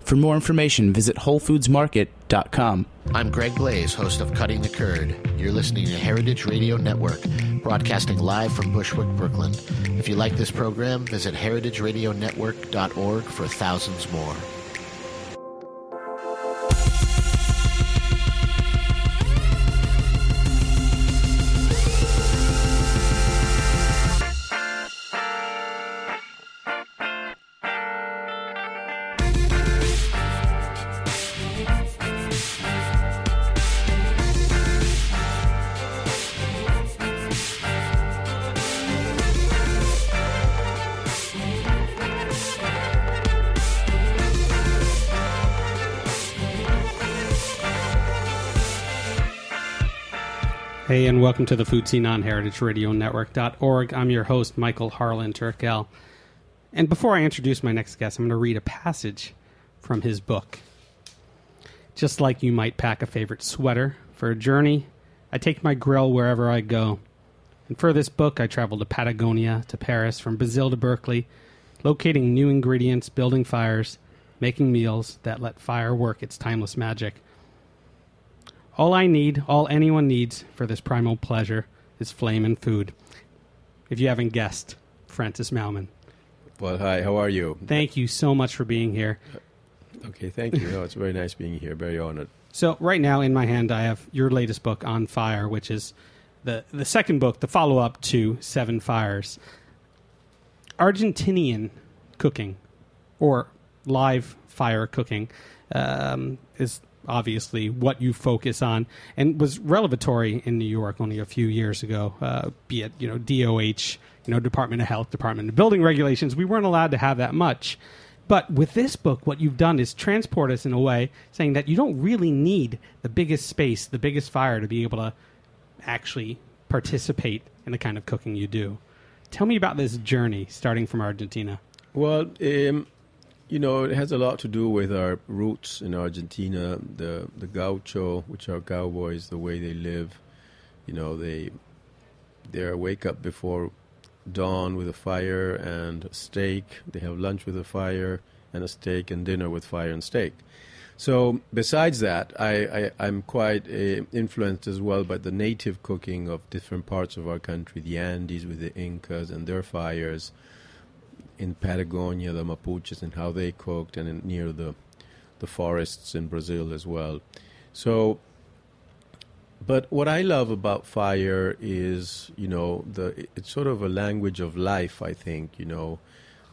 For more information, visit WholeFoodsMarket.com. I'm Greg Blaze, host of Cutting the Curd. You're listening to Heritage Radio Network, broadcasting live from Bushwick, Brooklyn. If you like this program, visit heritageradionetwork.org for thousands more. Hey, and welcome to the Food Seen on heritageradionetwork.org. I'm your host, Michael Harlan Turkel. And before I introduce my next guest, I'm going to read a passage from his book. Just like you might pack a favorite sweater for a journey, I take my grill wherever I go. And for this book, I travel to Patagonia, to Paris, from Brazil to Berkeley, locating new ingredients, building fires, making meals that let fire work its timeless magic. All I need, all anyone needs for this primal pleasure is flame and food. If you haven't guessed, Francis Mallmann. Well, hi, how are you? Thank you so much for being here. Okay, thank you. No, it's very nice being here. Very honored. So, right now in my hand, I have your latest book, On Fire, which is the, the second book, the follow up to Seven Fires. Argentinian cooking, or live fire cooking, um, is obviously what you focus on, and was revelatory in New York only a few years ago. Uh, be it you know DOH, you know Department of Health, Department of Building Regulations, we weren't allowed to have that much. But with this book, what you've done is transport us in a way saying that you don't really need the biggest space, the biggest fire to be able to actually participate in the kind of cooking you do. Tell me about this journey starting from Argentina. Well, um, you know, it has a lot to do with our roots in Argentina. The the gaucho, which are cowboys, the way they live. You know, they they wake up before dawn with a fire and a steak. They have lunch with a fire and a steak, and dinner with fire and steak. So, besides that, I, I, am quite uh, influenced as well by the native cooking of different parts of our country, the Andes with the Incas and their fires, in Patagonia, the Mapuches, and how they cooked, and in, near the the forests in Brazil as well. So, but what I love about fire is, you know, the it's sort of a language of life. I think, you know,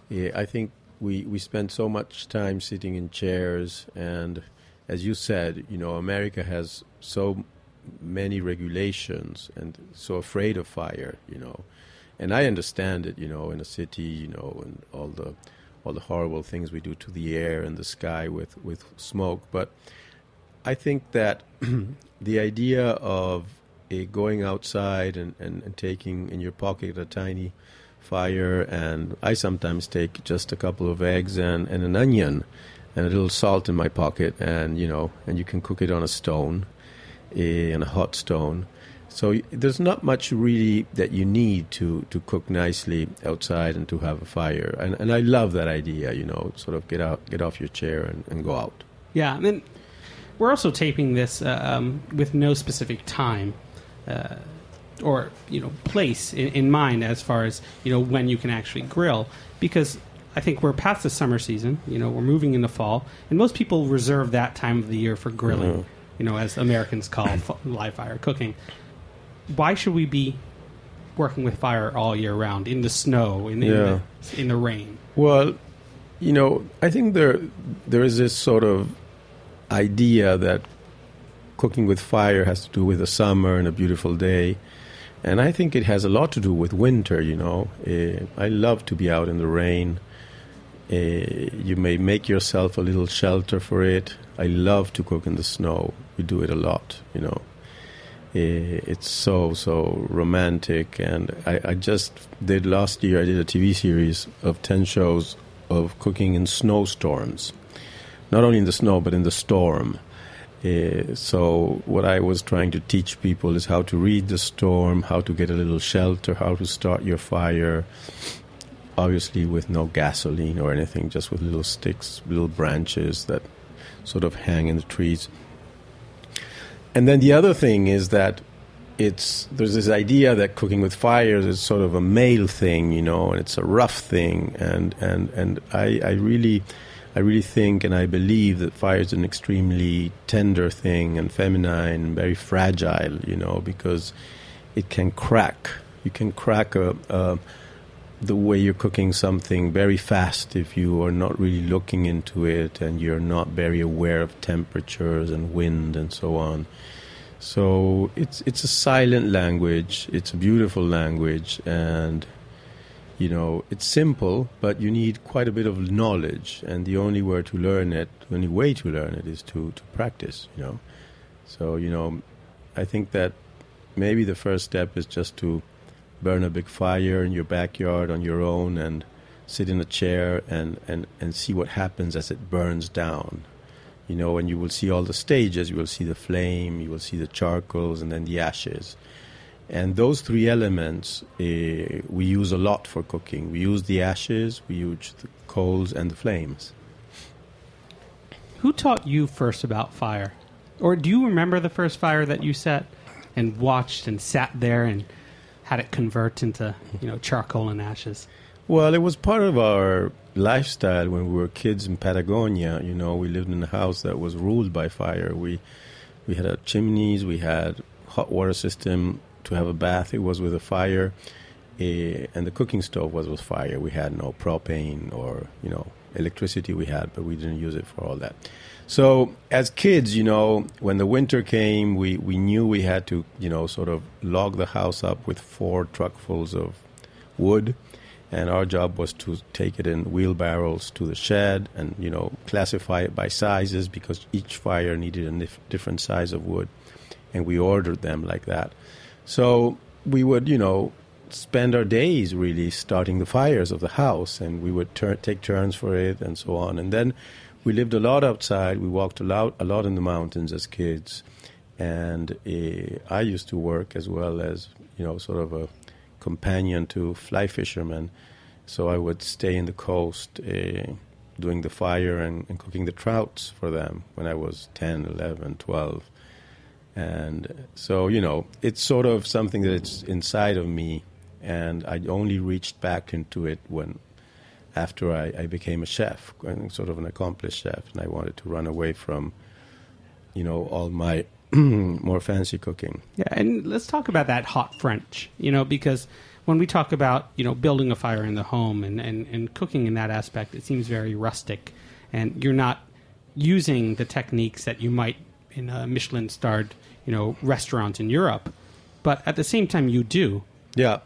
I think we we spend so much time sitting in chairs, and as you said, you know, America has so many regulations and so afraid of fire, you know and I understand it, you know, in a city, you know, and all the all the horrible things we do to the air and the sky with with smoke. But I think that the idea of going outside and, and, and taking in your pocket a tiny fire, and I sometimes take just a couple of eggs and, and an onion and a little salt in my pocket, and you know, and you can cook it on a stone, a, on a hot stone So there's not much really that you need to, to cook nicely outside and to have a fire. And, and I love that idea, you know, sort of get out, get off your chair and, and go out. Yeah, and then we're also taping this uh, um, with no specific time uh, or you know place in, in mind as far as you know when you can actually grill because I think we're past the summer season. You know, we're moving into fall, and most people reserve that time of the year for grilling. Mhm. You know, as Americans call live fire cooking. Why should we be working with fire all year round in the snow, in, in, Yeah. the, in the rain? Well, you know, I think there there is this sort of idea that cooking with fire has to do with the summer and a beautiful day, and I think it has a lot to do with winter. You know, uh, I love to be out in the rain. Uh, you may make yourself a little shelter for it. I love to cook in the snow. We do it a lot. You know. Uh, it's so so romantic, and I, I just did last year. I did a TV series of ten shows of cooking in snowstorms, not only in the snow but in the storm. Uh, so what I was trying to teach people is how to read the storm, how to get a little shelter, how to start your fire. Obviously, with no gasoline or anything, just with little sticks, little branches that sort of hang in the trees. And then the other thing is that it's there's this idea that cooking with fires is sort of a male thing, you know, and it's a rough thing. And and and I, I really, I really think and I believe that fire is an extremely tender thing and feminine and very fragile, you know, because it can crack. You can crack a. a the way you're cooking something very fast if you are not really looking into it and you're not very aware of temperatures and wind and so on. So it's it's a silent language. It's a beautiful language, and you know it's simple, but you need quite a bit of knowledge. And the only way to learn it, the only way to learn it, is to to practice. You know, so you know, I think that maybe the first step is just to burn a big fire in your backyard on your own and sit in a chair and, and, and see what happens as it burns down. You know, and you will see all the stages. You will see the flame, you will see the charcoals, and then the ashes. And those three elements uh, we use a lot for cooking. We use the ashes, we use the coals, and the flames. Who taught you first about fire? Or do you remember the first fire that you set and watched and sat there and had it convert into, you know, charcoal and ashes? Well, it was part of our lifestyle when we were kids in Patagonia. You know, we lived in a house that was ruled by fire. We we had a chimneys, we had hot water system to have a bath. It was with a fire, eh, and the cooking stove was with fire. We had no propane or you know electricity. We had, but we didn't use it for all that. So as kids, you know, when the winter came, we, we knew we had to, you know, sort of log the house up with four truckfuls of wood, and our job was to take it in wheelbarrows to the shed and, you know, classify it by sizes because each fire needed a nif- different size of wood, and we ordered them like that. So we would, you know, spend our days really starting the fires of the house, and we would tur- take turns for it and so on, and then we lived a lot outside. We walked a lot, a lot in the mountains as kids, and uh, I used to work as well as you know, sort of a companion to fly fishermen. So I would stay in the coast, uh, doing the fire and, and cooking the trouts for them when I was 10, 11, 12. And so, you know, it's sort of something that's inside of me, and I only reached back into it when after I, I became a chef, sort of an accomplished chef, and I wanted to run away from, you know, all my more fancy cooking. Yeah, and let's talk about that hot French, you know, because when we talk about, you know, building a fire in the home and, and, and cooking in that aspect, it seems very rustic. And you're not using the techniques that you might in a Michelin starred, you know, restaurant in Europe. But at the same time, you do. Yeah.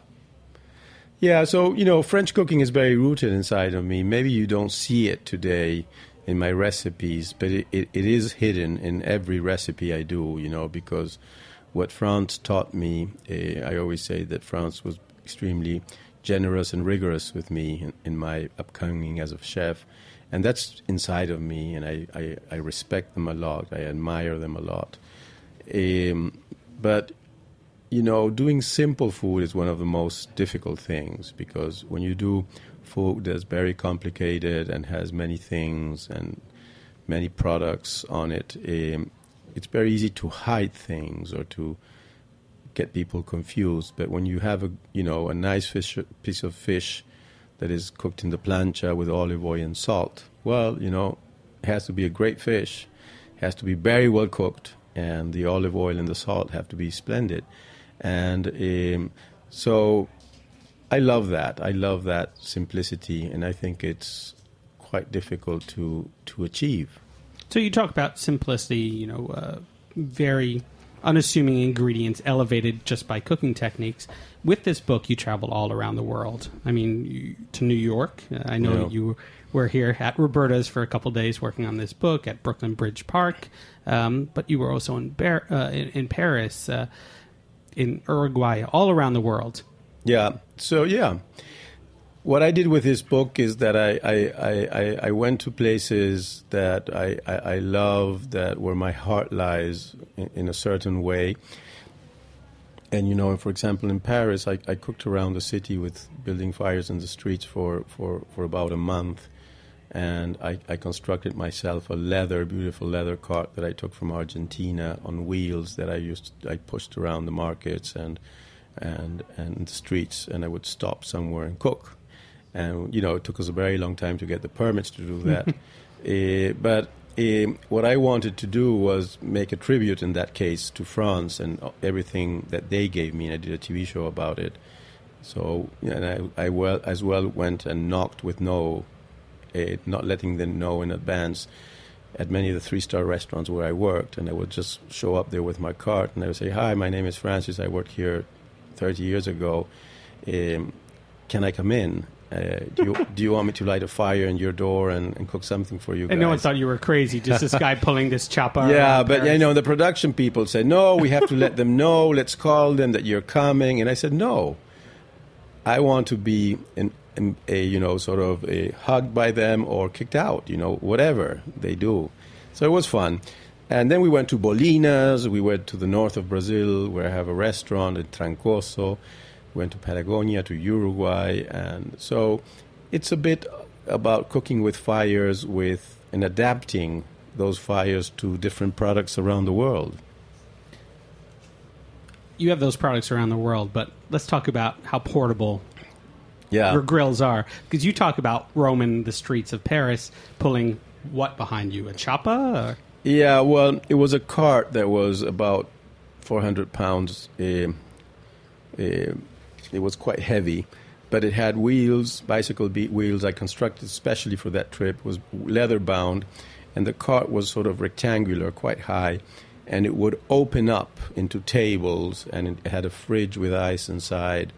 Yeah, so, you know, French cooking is very rooted inside of me. Maybe you don't see it today in my recipes, but it, it, it is hidden in every recipe I do, you know, because what France taught me, uh, I always say that France was extremely generous and rigorous with me in, in my upcoming as a chef. And that's inside of me, and I, I, I respect them a lot. I admire them a lot. Um, but you know, doing simple food is one of the most difficult things because when you do food that's very complicated and has many things and many products on it, um, it's very easy to hide things or to get people confused. But when you have a you know a nice fish piece of fish that is cooked in the plancha with olive oil and salt, well, you know, it has to be a great fish, it has to be very well cooked, and the olive oil and the salt have to be splendid. And um, so I love that. I love that simplicity, and I think it's quite difficult to to achieve. So you talk about simplicity, you know, uh, very unassuming ingredients elevated just by cooking techniques. With this book, you traveled all around the world. I mean, you, to New York. I know Yeah. you were here at Roberta's for a couple days working on this book at Brooklyn Bridge Park, um, but you were also in, Bar- uh, in, in Paris, uh, in Uruguay, all around the world. Yeah. So yeah, what I did with this book is that I I, I, I, went to places that I, I, I love, that where my heart lies in, in a certain way. And you know, for example, in Paris, I, I cooked around the city with building fires in the streets for, for, for about a month. And I, I constructed myself a leather, beautiful leather cart that I took from Argentina on wheels that I used, I pushed around the markets and and and the streets, and I would stop somewhere and cook. And you know, it took us a very long time to get the permits to do that. uh, but um what I wanted to do was make a tribute in that case to France and everything that they gave me, and I did a TV show about it. So, and I, I well as well went and knocked with no, uh, not letting them know in advance at many of the three star restaurants where I worked, and I would just show up there with my cart, and I would say, "Hi, my name is Francis. I worked here 30 years ago. Um, can I come in? Uh, do you do you want me to light a fire in your door and, and cook something for you guys?" And no one thought you were crazy, just this guy pulling this chopper. yeah, but you know the production people said, "No, we have to let them know. Let's call them that you're coming." And I said, "No, I want to be in a you know sort of a hugged by them or kicked out. You know, whatever they do." So it was fun. And then we went to Bolinas. We went to the north of Brazil, where I have a restaurant in Trancoso. Went to Patagonia, to Uruguay, and so it's a bit about cooking with fires, with and adapting those fires to different products around the world. you have those products around the world, but let's talk about how portable Yeah, your grills are. Because you talk about roaming the streets of Paris, pulling what behind you? A choppa? Or? Yeah, well, it was a cart that was about 400 pounds. Uh, uh, it was quite heavy, but it had wheels, bicycle beat wheels. I constructed especially for that trip. It was leather bound, and the cart was sort of rectangular, quite high, and it would open up into tables, and it had a fridge with ice inside.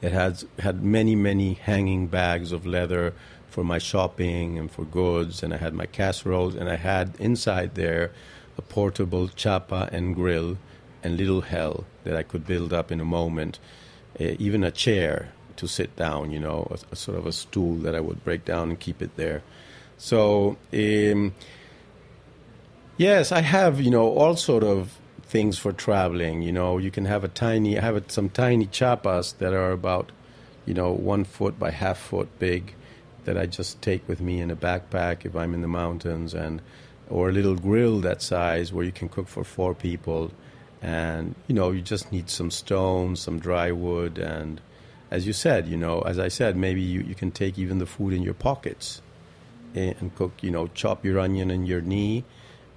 It had had many many hanging bags of leather for my shopping and for goods, and I had my casseroles, and I had inside there a portable chapa and grill and little hell that I could build up in a moment, uh, even a chair to sit down, you know, a, a sort of a stool that I would break down and keep it there. So. Um, Yes, I have, you know, all sort of things for traveling. You know, you can have a tiny, I have some tiny chapas that are about, you know, one foot by half foot big that I just take with me in a backpack if I'm in the mountains and, or a little grill that size where you can cook for four people. And, you know, you just need some stones, some dry wood. And as you said, you know, as I said, maybe you, you can take even the food in your pockets eh, and cook, you know, chop your onion in your knee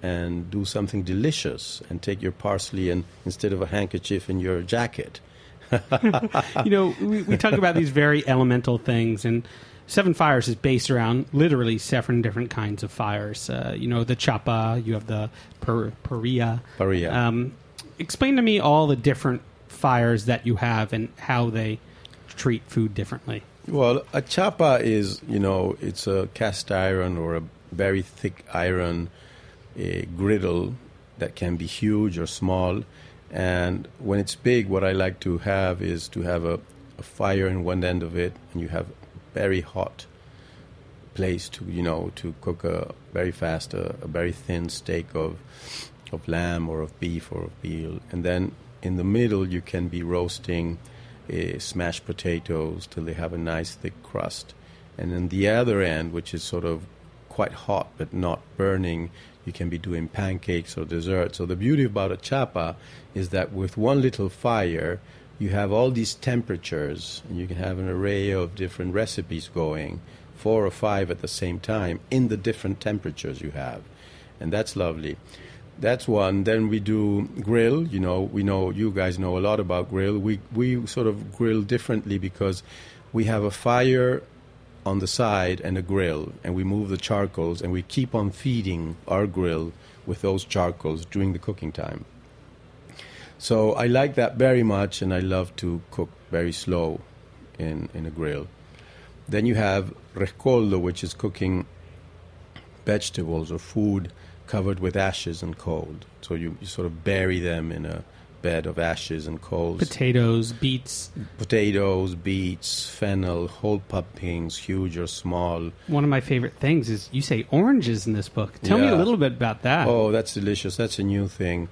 and do something delicious and take your parsley and instead of a handkerchief in your jacket. you know, we, we talk about these very elemental things, and Seven Fires is based around literally seven different kinds of fires. Uh, you know, the chapa, you have the per, paria. Parrilla. Um, explain to me all the different fires that you have and how they treat food differently. Well, a chapa is, you know, it's a cast iron or a very thick iron a griddle that can be huge or small. And when it's big, what I like to have is to have a, a fire in one end of it, and you have very hot place to, you know, to cook a very fast, a, a very thin steak of of lamb or of beef or of veal, and then in the middle, you can be roasting uh, smashed potatoes till they have a nice thick crust. And then the other end, which is sort of quite hot but not burning, you can be doing pancakes or desserts. So the beauty about a chapa is that with one little fire, you have all these temperatures, and you can have an array of different recipes going, four or five at the same time, in the different temperatures you have. And that's lovely. That's one. Then we do grill. You know, we know you guys know a lot about grill. We we sort of grill differently because we have a fire on the side and a grill, and we move the charcoals, and we keep on feeding our grill with those charcoals during the cooking time. So I like that very much, and I love to cook very slow in, in a grill. Then you have rescoldo, which is cooking vegetables or food covered with ashes and cold. So you, you sort of bury them in a bed of ashes and coals. Potatoes, beets. Potatoes, beets, fennel, whole pumpkins, huge or small. One of my favorite things is you say oranges in this book. Tell me a little bit about that. Oh, that's delicious. That's a new thing.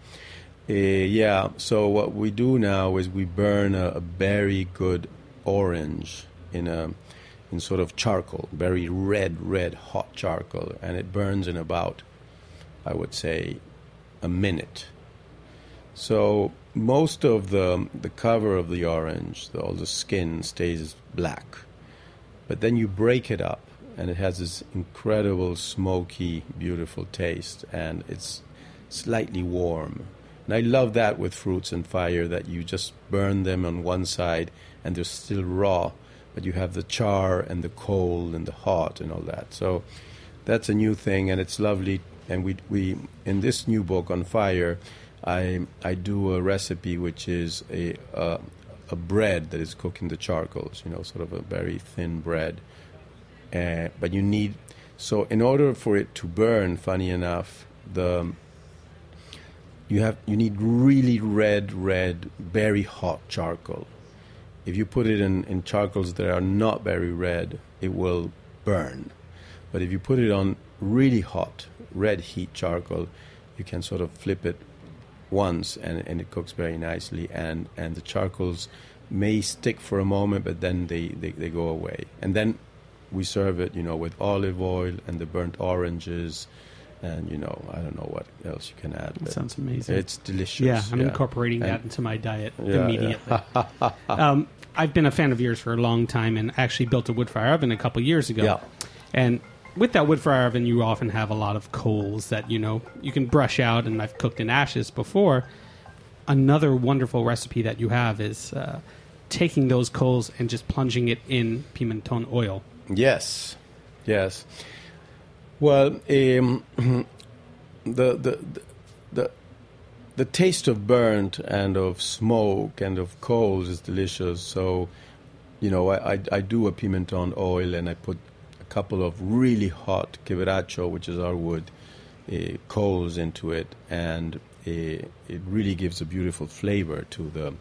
Uh, yeah, so what we do now is we burn a, a very good orange in a in sort of charcoal, very red, red, hot charcoal, and it burns in about, I would say, a minute. So most of the the cover of the orange, the, all the skin stays black, but then you break it up, and it has this incredible smoky, beautiful taste, and it's slightly warm. And I love that with fruits and fire that you just burn them on one side and they're still raw, but you have the char and the cold and the hot and all that. So that's a new thing and it's lovely. And we we in this new book on fire, I I do a recipe which is a a, a bread that is cooked in the charcoals. You know, sort of a very thin bread. Uh, but you need so in order for it to burn, funny enough, the you have you need really red, red, very hot charcoal. If you put it in, in charcoals that are not very red, it will burn. But if you put it on really hot, red heat charcoal, you can sort of flip it once and, and it cooks very nicely and, and the charcoals may stick for a moment but then they, they, they go away. And then we serve it, you know, with olive oil and the burnt oranges and you know, I don't know what else you can add. That sounds amazing. It's delicious. yeah, I'm incorporating that into my diet Yeah, immediately. um, I've been a fan of yours for a long time and actually built a wood fire oven a couple years ago. Yeah. And with that wood fire oven, you often have a lot of coals that, you know, you can brush out, and I've cooked in ashes before. Another wonderful recipe that you have is uh, taking those coals and just plunging it in pimenton oil. Yes, yes. Well, um, the, the the the taste of burnt and of smoke and of coals is delicious. So, you know, I, I, I do a pimenton oil and I put couple of really hot quebracho, which is our wood, uh, coals into it, and uh, it really gives a beautiful flavor to the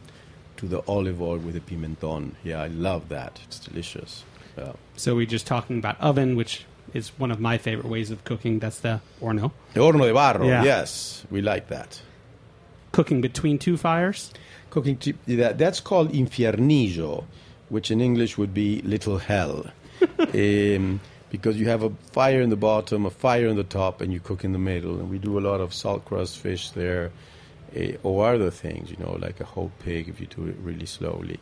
to the olive oil with the pimenton. Yeah, I love that. It's delicious. Yeah. So we're just talking about oven, which is one of my favorite ways of cooking. That's the horno. The horno de barro, Yeah. yes, we like that. Cooking between two fires. Cooking t- that, that's called infiernillo, which in English would be little hell, um, because you have a fire in the bottom, a fire in the top, and you cook in the middle. And we do a lot of salt crust fish there, uh, or other things, you know, like a whole pig if you do it really slowly.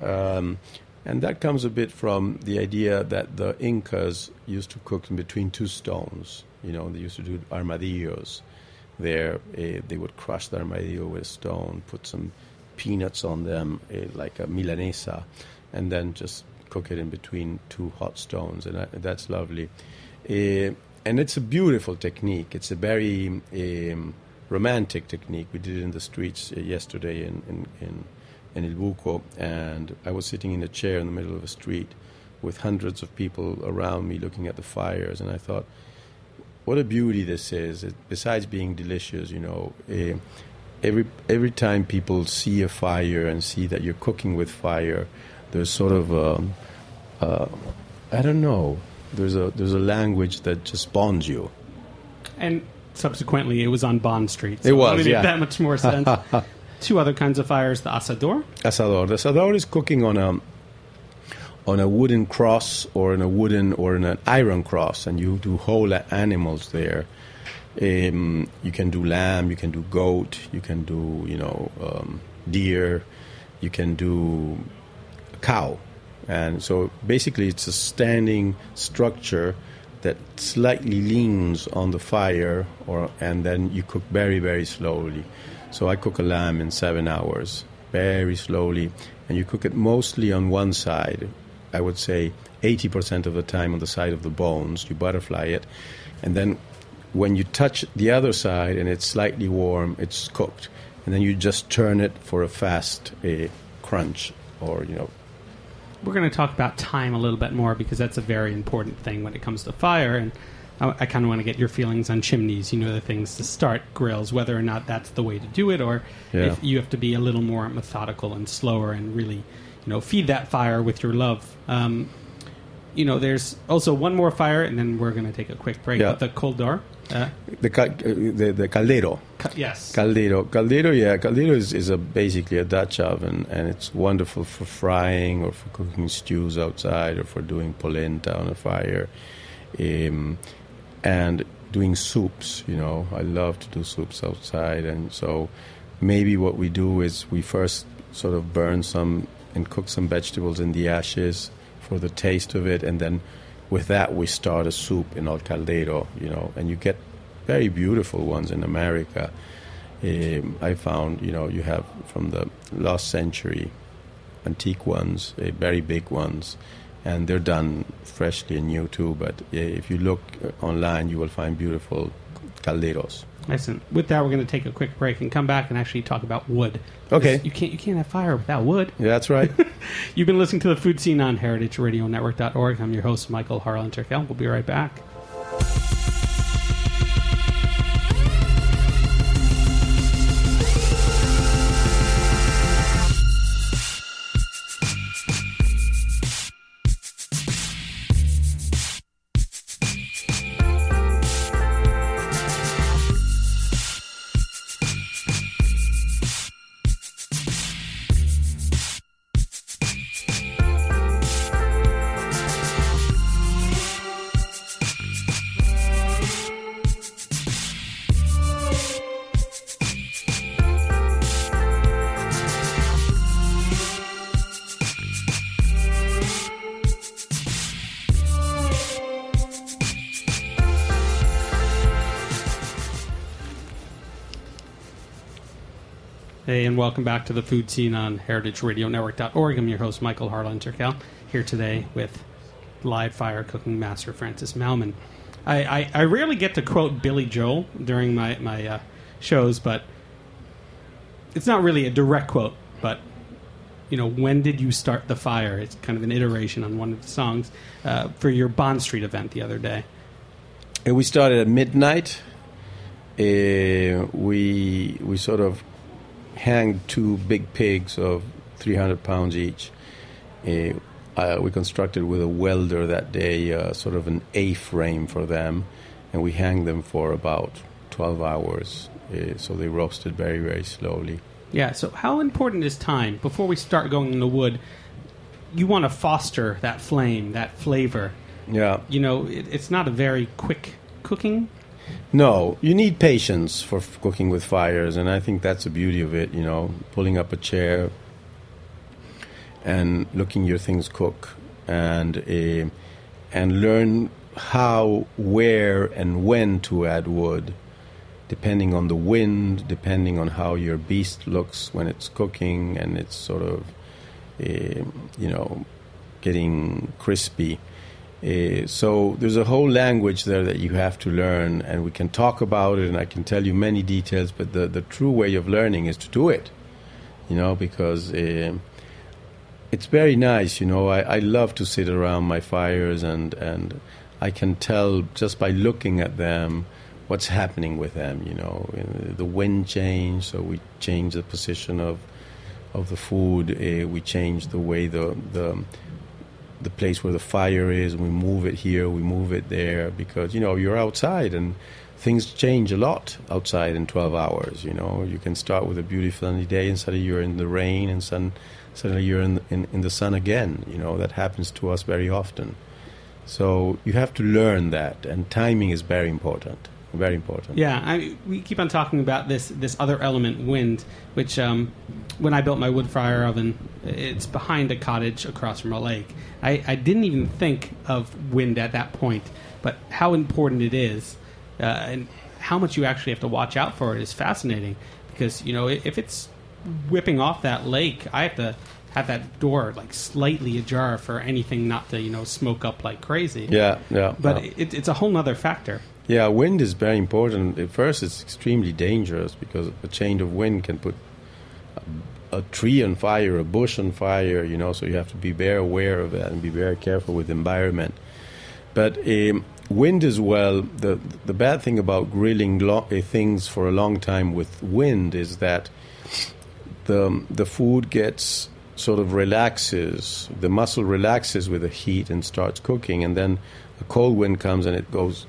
Um, and that comes a bit from the idea that the Incas used to cook in between two stones. You know, they used to do armadillos. There, uh, they would crush the armadillo with a stone, put some peanuts on them, uh, like a milanesa, and then just cook it in between two hot stones, and that, that's lovely. Uh, and it's a beautiful technique. It's a very um, romantic technique. We did it in the streets uh, yesterday in, in, in in Buco, and I was sitting in a chair in the middle of a street with hundreds of people around me looking at the fires, and I thought, what a beauty this is. It, besides being delicious, you know, eh, every every time people see a fire and see that you're cooking with fire, there's sort of um, uh, I don't know. There's a there's a language that just bonds you. And subsequently, it was on Bond Street. So It was, yeah. that much more sense. two other kinds of fires: the asador. Asador. The asador is cooking on a on a wooden cross or in a wooden or in an iron cross, and you do whole animals there. Um, you can do lamb, you can do goat, you can do you know um, deer, you can do cow, and so basically it's a standing structure that slightly leans on the fire, or and then you cook very very slowly. So I cook a lamb in seven hours, very slowly, and you cook it mostly on one side. I would say 80% of the time on the side of the bones. You butterfly it, and then when you touch the other side and it's slightly warm, it's cooked, and then you just turn it for a fast a crunch, or you know. We're going to talk about time a little bit more because that's a very important thing when it comes to fire, and I, I kind of want to get your feelings on chimneys. You know, the things to start grills, whether or not that's the way to do it, or Yeah. if you have to be a little more methodical and slower and really, you know, feed that fire with your love. Um, you know, there's also one more fire, and then we're going to take a quick break. Yeah. But the coldor, uh, The, ca- uh, the, the caldero. cu- yes, Caldero. Caldero, yeah. Caldero is, is a, basically a Dutch oven, and it's wonderful for frying or for cooking stews outside or for doing polenta on a fire. Um, and doing soups, you know. I love to do soups outside, and so maybe what we do is we first sort of burn some and cook some vegetables in the ashes for the taste of it, and then with that we start a soup in el caldero, you know, and you get very beautiful ones in America. Um, I found, you know, you have from the last century antique ones, uh, very big ones, and they're done freshly and new too. But uh, if you look online, you will find beautiful calderos. Excellent. With that, we're going to take a quick break and come back and actually talk about wood. Okay. You can't you can't have fire without wood. Yeah, that's right. You've been listening to the Food Seen on HeritageRadioNetwork.org. I'm your host, Michael Harlan Turkel. We'll be right back. Hey, and welcome back to the Food Seen on HeritageRadioNetwork.org. I'm your host, Michael Harlan Turkel, here today with live fire cooking master Francis Mallmann. I, I, I rarely get to quote Billy Joel during my, my uh, shows, but it's not really a direct quote, but you know, when did you start the fire? It's kind of an iteration on one of the songs uh, for your Bond Street event the other day. And we started at midnight. Uh, we we sort of hanged two big pigs of 300 pounds each. Uh, uh, we constructed with a welder that day uh, sort of an A-frame for them, and we hanged them for about 12 hours. Uh, so they roasted very very slowly. Yeah, so how important is time? Before we start going in the wood, you want to foster that flame, that flavor. Yeah. You know, it, it's not a very quick cooking. No, you need patience for f- cooking with fires, and I think that's the beauty of it. You know, pulling up a chair and looking your things cook, and uh, and learn how, where, and when to add wood, depending on the wind, depending on how your beast looks when it's cooking, and it's sort of, uh, you know, getting crispy. Uh, so there's a whole language there that you have to learn, and we can talk about it, and I can tell you many details. But the, the true way of learning is to do it, you know, because uh, it's very nice. You know, I, I love to sit around my fires, and and I can tell just by looking at them what's happening with them. You know, Uh, the wind change, so we change the position of of the food. Uh, we change the way the the the place where the fire is, and we move it here, we move it there, because you know you're outside and things change a lot outside in 12 hours. You know, you can start with a beautiful sunny day, and suddenly you're in the rain, and sun, suddenly you're in, in in the sun again. You know, that happens to us very often. So you have to learn that, and timing is very important. Very important. Yeah, I, we keep on talking about this this other element, wind, which um, when I built my wood fire oven, it's behind a cottage across from a lake. I, I didn't even think of wind at that point, but how important it is, uh, and how much you actually have to watch out for it is fascinating. Because you know, if it's whipping off that lake, I have to have that door like slightly ajar for anything not to you know smoke up like crazy. Yeah, yeah. But yeah. it, it's a whole nother factor. Yeah, wind is very important. At first, it's extremely dangerous because a change of wind can put a, a, tree on fire, a bush on fire. You know, so you have to be very aware of that and be very careful with the environment. But um, wind as well. The the bad thing about grilling lo- uh, things for a long time with wind is that the the food gets sort of relaxes. The muscle relaxes with the heat and starts cooking, and then a cold wind comes and it goes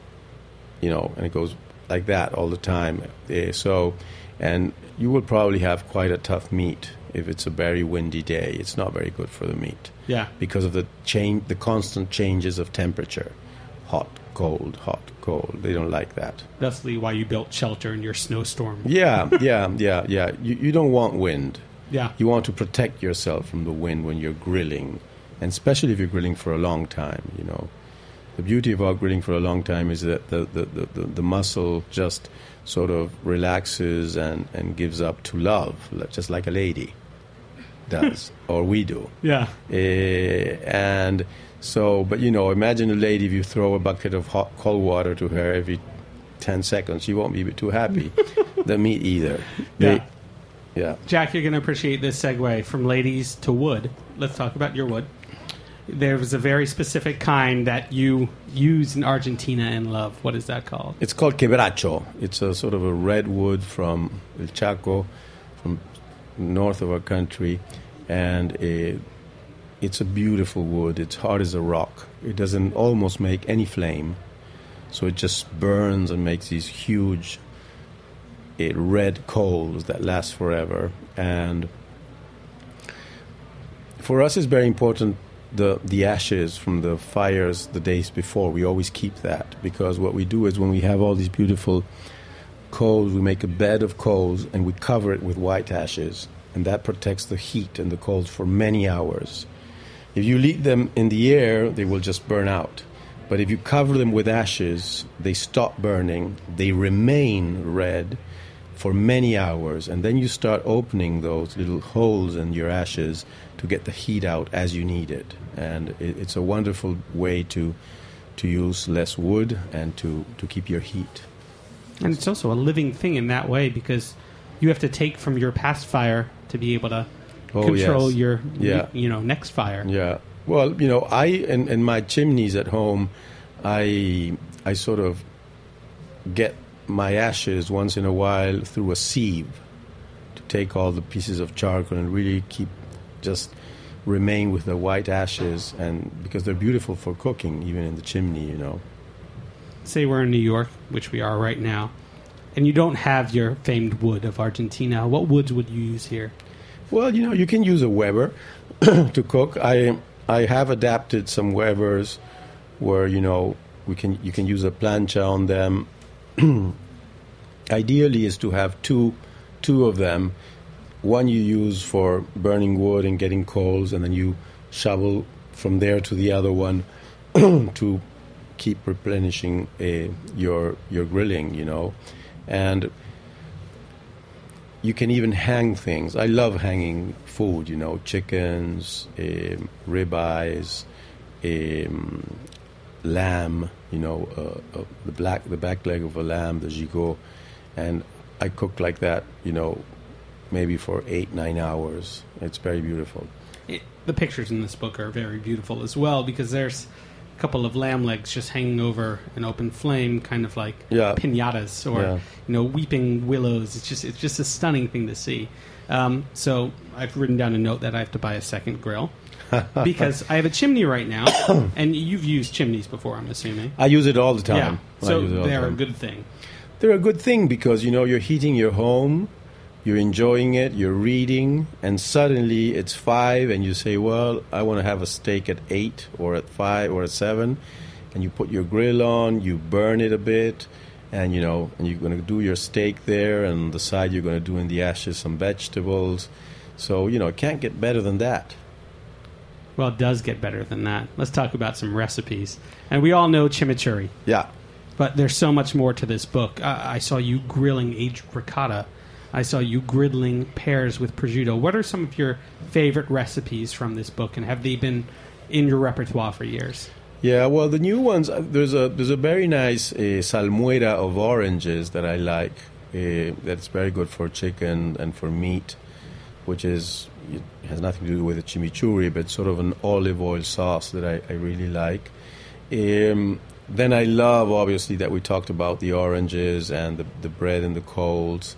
you know, and it goes like that all the time. Uh, so, and you will probably have quite a tough meat if it's a very windy day. It's not very good for the meat. Yeah. Because of the change, the constant changes of temperature, hot, cold, hot, cold. They don't like that. That's why you built shelter in your snowstorm. Yeah, yeah, yeah, yeah. You you don't want wind. Yeah. You want to protect yourself from the wind when you're grilling, and especially if you're grilling for a long time. You know the beauty about grilling for a long time is that the, the, the, the, muscle just sort of relaxes and, and gives up to love, just like a lady does, or we do. Yeah. Uh, and so, but you know, imagine a lady if you throw a bucket of hot, cold water to her every 10 seconds, she won't be too happy. the meat either. They, yeah. Yeah. Jack, you're going to appreciate this segue from ladies to wood. Let's talk about your wood there was a very specific kind that you use in Argentina and love. What is that called? It's called quebracho. It's a sort of a redwood from El Chaco, from north of our country, and it, it's a beautiful wood. It's hard as a rock. It doesn't almost make any flame, so it just burns and makes these huge uh, red coals that last forever. And for us, it's very important the the ashes from the fires the days before. We always keep that because what we do is when we have all these beautiful coals, we make a bed of coals and we cover it with white ashes, and that protects the heat and the coals for many hours. If you leave them in the air, they will just burn out. But if you cover them with ashes, they stop burning, they remain red for many hours, and then you start opening those little holes in your ashes to get the heat out as you need it. And it, it's a wonderful way to to use less wood and to, to keep your heat. And it's also a living thing in that way because you have to take from your past fire to be able to oh, control yes. your yeah. you know next fire. Yeah. Well, you know, I in, in my chimneys at home, I I sort of get my ashes once in a while through a sieve to take all the pieces of charcoal and really keep just remain with the white ashes and because they're beautiful for cooking even in the chimney you know. Say we're in new york which we are right now and you don't have your famed wood of argentina what woods would you use here? Well you know you can use a weber to cook. I i have adapted some webers where you know we can you can use a plancha on them. Ideally is to have two two of them one you use for burning wood and getting coals, and then you shovel from there to the other one to keep replenishing uh, your your grilling, you know, and you can even hang things. I love hanging food, you know, chickens, um, ribeyes, um, lamb, you know, uh, uh, the black the back leg of a lamb, the gigot, and I cook like that, you know, maybe for eight, nine hours. It's very beautiful. It, the pictures in this book are very beautiful as well because there's a couple of lamb legs just hanging over an open flame, kind of like yeah. pinatas or yeah. you know weeping willows. It's just it's just a stunning thing to see. Um, so I've written down a note that I have to buy a second grill. because I have a chimney right now, and you've used chimneys before, I'm assuming. I use it all the time. yeah, so all the they're a good thing. They're a good thing because you know you're heating your home, you're enjoying it, you're reading, and suddenly it's five, and you say, "Well, I want to have a steak at eight, or at five, or at seven, and you put your grill on, you burn it a bit, and you know, and you're going to do your steak there, and on the side you're going to do in the ashes some vegetables. So you know, it can't get better than that. Well, it does get better than that. Let's talk about some recipes. And we all know chimichurri, Yeah. but there's so much more to this book. I, I saw you grilling aged ricotta. I saw you griddling pears with prosciutto. What are some of your favorite recipes from this book, and have they been in your repertoire for years? Yeah, well, the new ones. uh, There's a there's a very nice uh, salmuera of oranges that I like. Uh, that's very good for chicken and for meat, which is it has nothing to do with the chimichurri, but sort of an olive oil sauce that I, I really like. Um, then I love obviously that we talked about the oranges and the the bread and the coals.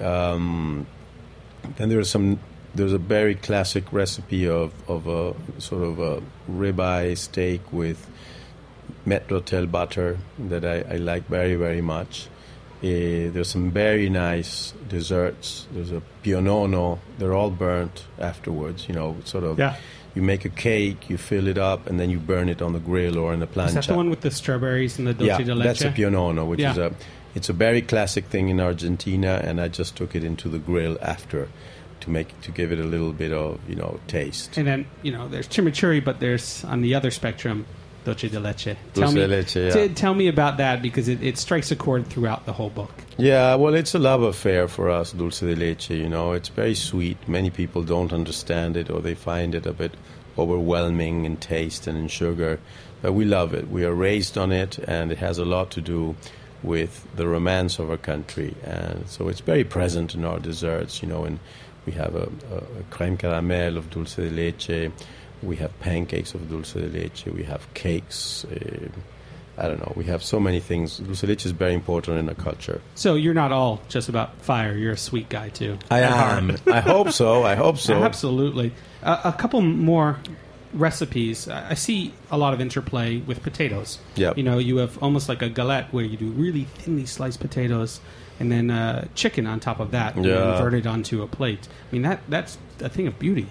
Um, then there's some. There's a very classic recipe of, of a sort of a ribeye steak with maître d'hôtel butter that I, I like very very much. Uh, there's some very nice desserts. There's a pionono. They're all burnt afterwards. You know, sort of. Yeah. You make a cake, you fill it up, and then you burn it on the grill or in the plancha. Is that the one with the strawberries and the dulce yeah, de leche? that's a pionono, which Yeah. is a it's a very classic thing in Argentina, and I just took it into the grill after to make to give it a little bit of you know taste. And then you know, there's chimichurri, but there's on the other spectrum, dulce de leche. Dulce me, de leche, yeah. t- tell me about that because it, it strikes a chord throughout the whole book. Yeah, well, it's a love affair for us, dulce de leche. You know, it's very sweet. Many people don't understand it, or they find it a bit overwhelming in taste and in sugar. But we love it. We are raised on it, and it has a lot to do with the romance of our country. And so it's very present in our desserts. You know, and we have a, a, a creme caramel of dulce de leche. We have pancakes of dulce de leche. We have cakes. Uh, I don't know. We have so many things. Dulce de leche is very important in our culture. So you're not all just about fire. You're a sweet guy too. I am. I hope so. I hope so. Absolutely. Uh, a couple more recipes. I see a lot of interplay with potatoes. Yep. You know, you have almost like a galette where you do really thinly sliced potatoes and then uh, chicken on top of that and Yeah. invert it onto a plate. I mean, that that's a thing of beauty.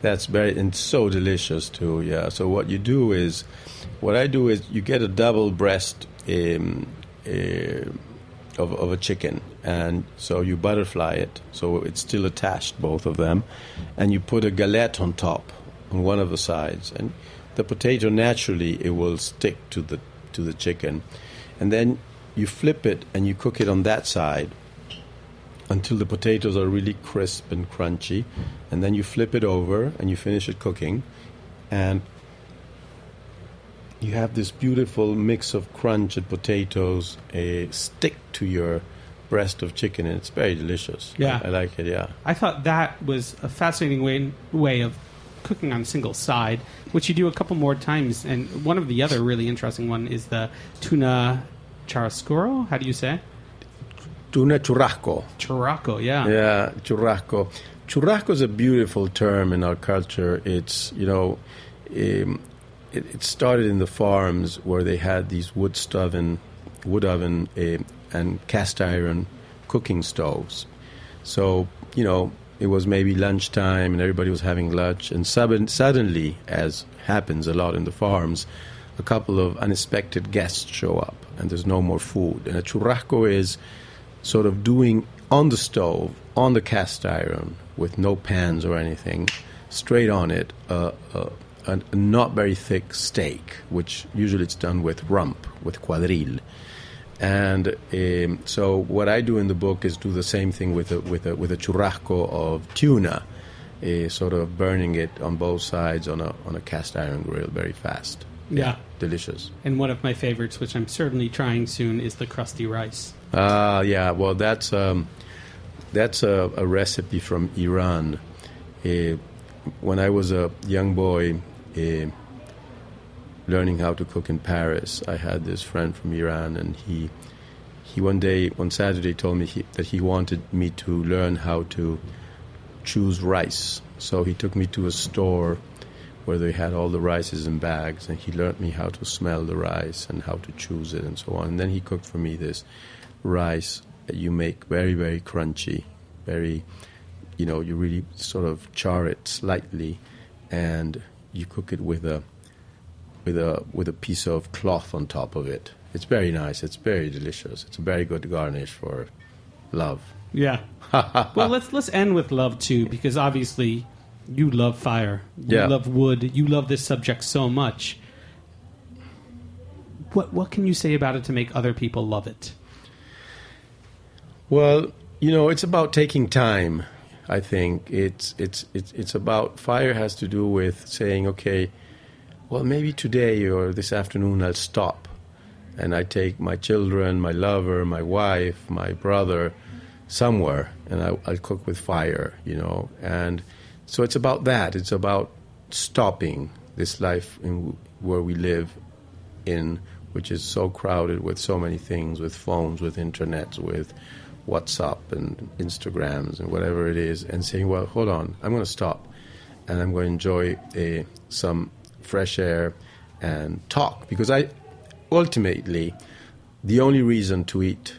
That's very and so delicious too. Yeah. So what you do is, what I do is you get a double breast um, uh, of of a chicken, and so you butterfly it, so it's still attached, both of them, and you put a galette on top, on one of the sides, and the potato naturally it will stick to the to the chicken, and then you flip it and you cook it on that side until the potatoes are really crisp and crunchy, and then you flip it over and you finish it cooking, and you have this beautiful mix of crunch and potatoes uh, stick to your breast of chicken, and it's very delicious. Yeah. I, I like it. Yeah, I thought that was a fascinating way way of cooking on a single side, which you do a couple more times. And one of the other really interesting one is the tuna charascuro. How do you say? tuna churrasco. Churrasco, yeah. Yeah, churrasco. Churrasco is a beautiful term in our culture. It's you know, um, it, it started in the farms where they had these wood oven, wood oven, uh, and cast iron cooking stoves. So you know, it was maybe lunchtime and everybody was having lunch, and sudden, suddenly, as happens a lot in the farms, a couple of unexpected guests show up, and there's no more food. And a churrasco is sort of doing on the stove, on the cast iron, with no pans or anything, straight on it, uh, uh, a, not very thick steak, which usually it's done with rump, with quadril. And um, so what I do in the book is do the same thing with a, with a, with a churrasco of tuna, uh, sort of burning it on both sides on a, on a cast iron grill very fast. Yeah. Delicious. And one of my favorites, which I'm certainly trying soon, is the crusty rice. Ah, yeah. Well, that's um, that's a, a recipe from Iran. Uh, when I was a young boy, uh, learning how to cook in Paris, I had this friend from Iran, and he he one day, one Saturday, told me he, that he wanted me to learn how to choose rice. So he took me to a store where they had all the rices in bags, and he learned me how to smell the rice and how to choose it and so on. And then he cooked for me this rice that you make very, very crunchy, very, you know, you really sort of char it slightly, and you cook it with a with a with a piece of cloth on top of it. It's very nice. It's very delicious. It's a very good garnish for love. Yeah. well, let's let's end with love too, because obviously you love fire. You Yeah. love wood. You love this subject so much. What what can you say about it to make other people love it? Well, you know, it's about taking time. I think it's it's it's it's about fire has to do with saying, okay, well, maybe today or this afternoon I'll stop, and I take my children, my lover, my wife, my brother, somewhere, and I, I'll cook with fire. You know, and so it's about that. It's about stopping this life in where we live in, which is so crowded with so many things, with phones, with internets, with WhatsApp and Instagrams and whatever it is, and saying, well, hold on, I'm going to stop and I'm going to enjoy a, some fresh air and talk because I ultimately the only reason to eat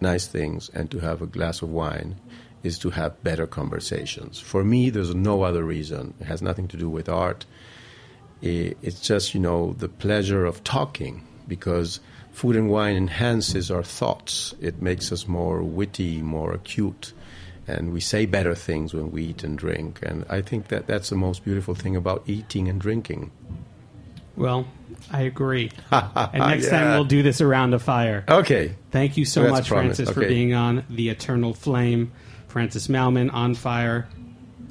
nice things and to have a glass of wine is to have better conversations. For me, there's no other reason. It has nothing to do with art. It's just, you know, the pleasure of talking because food and wine enhances our thoughts. It makes us more witty, more acute, and we say better things when we eat and drink. And I think that that's the most beautiful thing about eating and drinking. Well, I agree. and next time we'll do this around a fire. Okay. Thank you so That's much. Francis, for being on The Eternal Flame. Francis Mallmann, On Fire,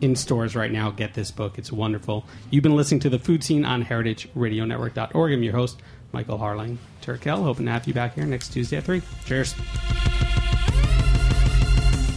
in stores right now. Get this book. It's wonderful. You've been listening to The Food Seen on heritageradionetwork.org. I'm your host, Michael Harlan Turkell. Hoping to have you back here next Tuesday at 3. Cheers.